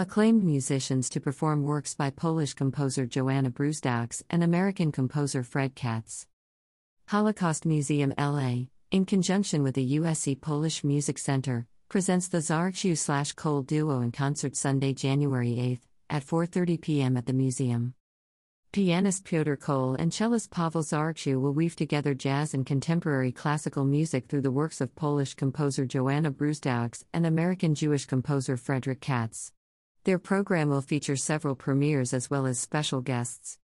acclaimed musicians to perform works by Polish composer Joanna Brusdaux and American composer Fred Katz. Holocaust Museum LA, in conjunction with the USC Polish Music Center, presents the Zarczył slash Cole Duo in concert Sunday, January 8 at 4:30 p.m. at the museum. Pianist Piotr Cole and cellist Pavel Zarczył will weave together jazz and contemporary classical music through the works of Polish composer Joanna Brusdaux and American Jewish composer Frederick Katz. Their program will feature several premieres as well as special guests.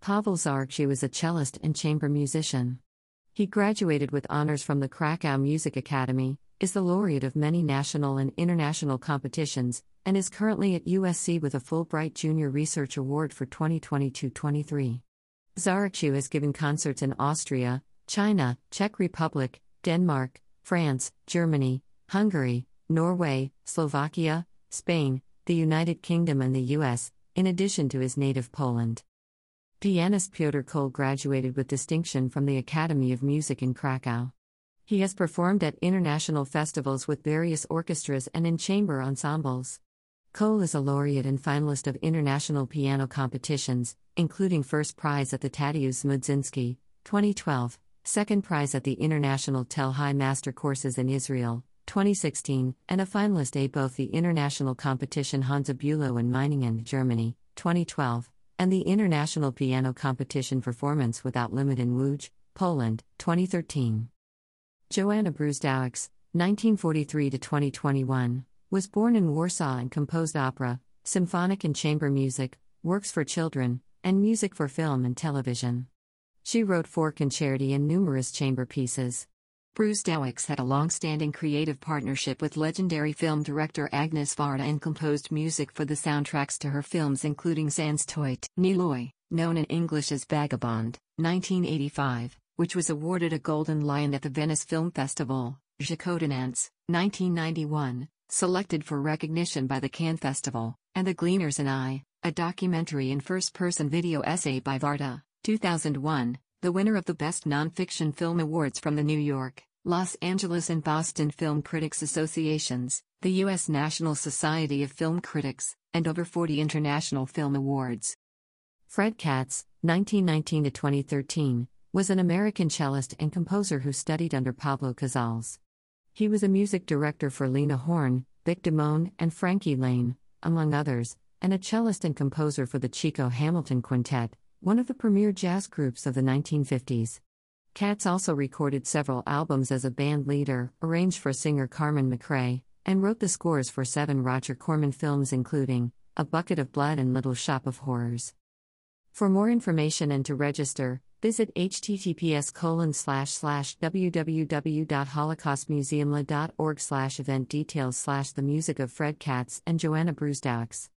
Pavel Zarczył is a cellist and chamber musician. He graduated with honors from the Krakow Music Academy, is the laureate of many national and international competitions, and is currently at USC with a Fulbright Junior Research Award for 2022 23. Zarczył has given concerts in Austria, China, Czech Republic, Denmark, France, Germany, Hungary, Norway, Slovakia, Spain, the United Kingdom, and the US, in addition to his native Poland. Pianist Piotr Cole graduated with distinction from the Academy of Music in Krakow. He has performed at international festivals with various orchestras and in chamber ensembles. Cole is a laureate and finalist of international piano competitions, including first prize at the Tadeusz Mudzinski, 2012, second prize at the International Tel-Hai Master Courses in Israel, 2016, and a finalist at both the international competition Hansa Bülow in Meiningen, Germany, 2012, and the international piano competition Performance Without Limit in Łódź, Poland, 2013. Joanna Brusdaux, 1943 to 2021, was born in Warsaw and composed opera, symphonic and chamber music, works for children, and music for film and television. She wrote four concerti and numerous chamber pieces. Brusdaux had a long-standing creative partnership with legendary film director Agnes Varda and composed music for the soundtracks to her films including Sandstorm, Niloy, known in English as Vagabond, 1985, which was awarded a Golden Lion at the Venice Film Festival, Jacquot de Nantes, 1991, selected for recognition by the Cannes Festival, and The Gleaners and I, a documentary and first-person video essay by Varda, 2001, the winner of the Best Nonfiction Film Awards from the New York, Los Angeles and Boston Film Critics Associations, the U.S. National Society of Film Critics, and over 40 international film awards. Fred Katz, 1919 to 2013, was an American cellist and composer who studied under Pablo Casals. He was a music director for Lena Horne, Vic Damone, and Frankie Laine, among others, and a cellist and composer for the Chico Hamilton Quintet, one of the premier jazz groups of the 1950s. Katz also recorded several albums as a band leader, arranged for singer Carmen McRae, and wrote the scores for seven Roger Corman films, including A Bucket of Blood and Little Shop of Horrors. For more information and to register, visit https www.holocaustmuseumla.org event details the music of Fred Katz and Joanna Brusdaux.